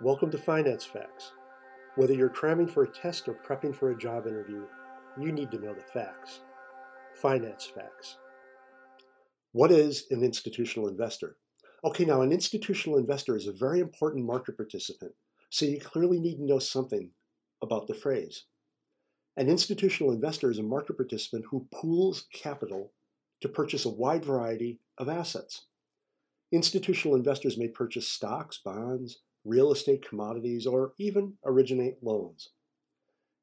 Welcome to Finance Facts. Whether you're cramming for a test or prepping for a job interview, you need to know the facts. Finance Facts. What is an institutional investor? Okay, now an institutional investor is a very important market participant, so you clearly need to know something about the phrase. An institutional investor is a market participant who pools capital to purchase a wide variety of assets. Institutional investors may purchase stocks, bonds, real estate commodities, or even originate loans.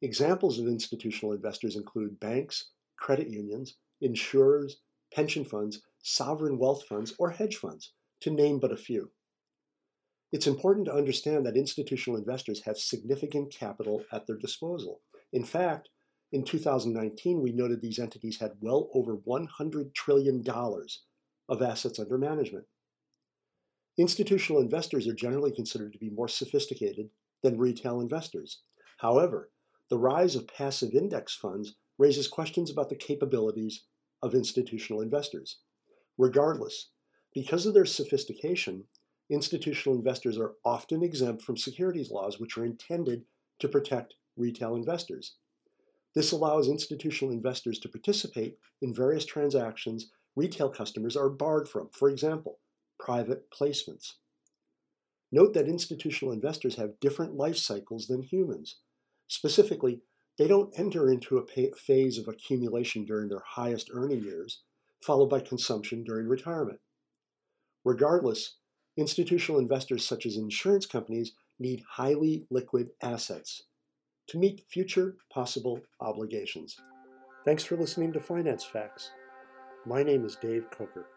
Examples of institutional investors include banks, credit unions, insurers, pension funds, sovereign wealth funds, or hedge funds, to name but a few. It's important to understand that institutional investors have significant capital at their disposal. In fact, in 2019, we noted these entities had well over $100 trillion of assets under management. Institutional investors are generally considered to be more sophisticated than retail investors. However, the rise of passive index funds raises questions about the capabilities of institutional investors. Regardless, because of their sophistication, institutional investors are often exempt from securities laws which are intended to protect retail investors. This allows institutional investors to participate in various transactions retail customers are barred from. For example, private placements. Note that institutional investors have different life cycles than humans. Specifically, they don't enter into a phase of accumulation during their highest earning years, followed by consumption during retirement. Regardless, institutional investors such as insurance companies need highly liquid assets to meet future possible obligations. Thanks for listening to Finance Facts. My name is Dave Coker.